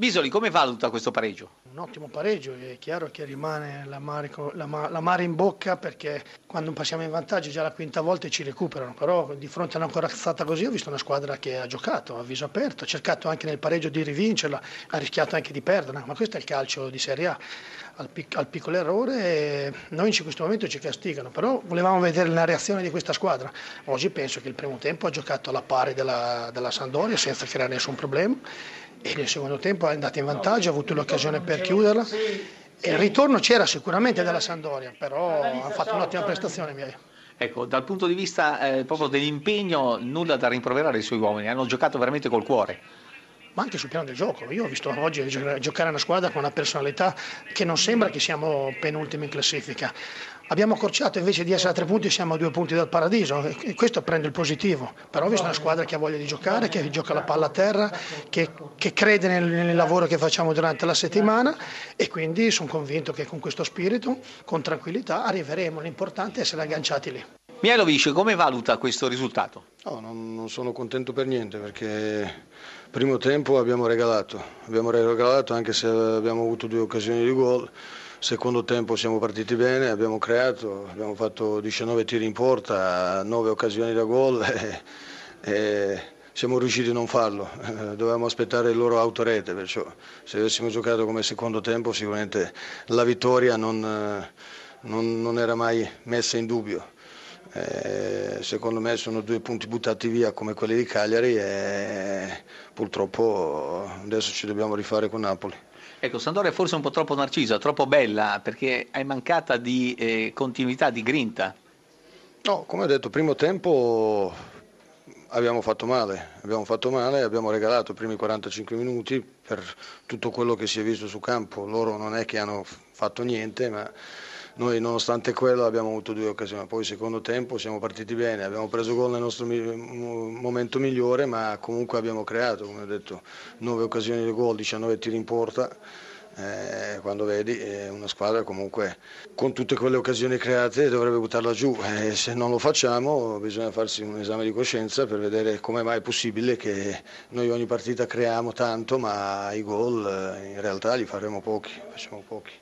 Bisoli, come valuta questo pareggio? Un ottimo pareggio, è chiaro che rimane la in bocca perché quando passiamo in vantaggio già la quinta volta ci recuperano, però di fronte a una corazzata così ho visto una squadra che ha giocato a viso aperto, ha cercato anche nel pareggio di rivincerla, ha rischiato anche di perderla, ma questo è il calcio di Serie A, al, pic- al piccolo errore noi in questo momento ci castigano, però volevamo vedere la reazione di questa squadra. Oggi penso che il primo tempo ha giocato alla pari della, della Sandoria senza creare nessun problema e nel secondo tempo è andato in vantaggio, ha avuto l'occasione per chiuderla. E il ritorno c'era sicuramente della Sandoria, però ha fatto un'ottima prestazione miei. Ecco, dal punto di vista eh, proprio dell'impegno, nulla da rimproverare ai suoi uomini, hanno giocato veramente col cuore. Ma anche sul piano del gioco, io ho visto oggi giocare una squadra con una personalità che non sembra che siamo penultimi in classifica. Abbiamo accorciato invece di essere a tre punti siamo a due punti dal paradiso e questo prende il positivo. Però ho visto una squadra che ha voglia di giocare, che gioca la palla a terra, che, che crede nel, nel, lavoro che facciamo durante la settimana e quindi sono convinto che con questo spirito, con tranquillità, arriveremo. L'importante è essere agganciati lì. Mielovic, come valuta questo risultato? Oh, non, non, sono contento per niente perché primo tempo abbiamo regalato, abbiamo regalato anche se abbiamo avuto due occasioni di gol Secondo tempo siamo partiti bene, abbiamo creato, abbiamo fatto 19 tiri in porta, 9 occasioni da gol e, e siamo riusciti a non farlo. Eh, dovevamo aspettare il loro autorete, perciò se avessimo giocato come secondo tempo sicuramente la vittoria non, non, non era mai messa in dubbio. Eh, secondo me sono due punti buttati via come quelli di Cagliari e purtroppo adesso ci dobbiamo rifare con Napoli. Ecco, Sandoria è forse un po' troppo narcisa, troppo bella, perché è mancata di eh, continuità, di grinta. No, come ho detto, primo tempo abbiamo fatto male, abbiamo fatto male, abbiamo regalato i primi 45 minuti per tutto quello che si è visto su campo. Loro non è che hanno fatto niente, ma noi nonostante quello abbiamo avuto due occasioni, poi secondo tempo siamo partiti bene, abbiamo preso gol nel nostro momento migliore, ma comunque abbiamo creato, come ho detto, 9 occasioni di gol, 19 tiri in porta. Eh, quando vedi è una squadra comunque con tutte quelle occasioni create dovrebbe buttarla giù. Eh, se non lo facciamo bisogna farsi un esame di coscienza per vedere come mai è possibile che noi ogni partita creiamo tanto ma i gol eh, in realtà li faremo pochi, facciamo pochi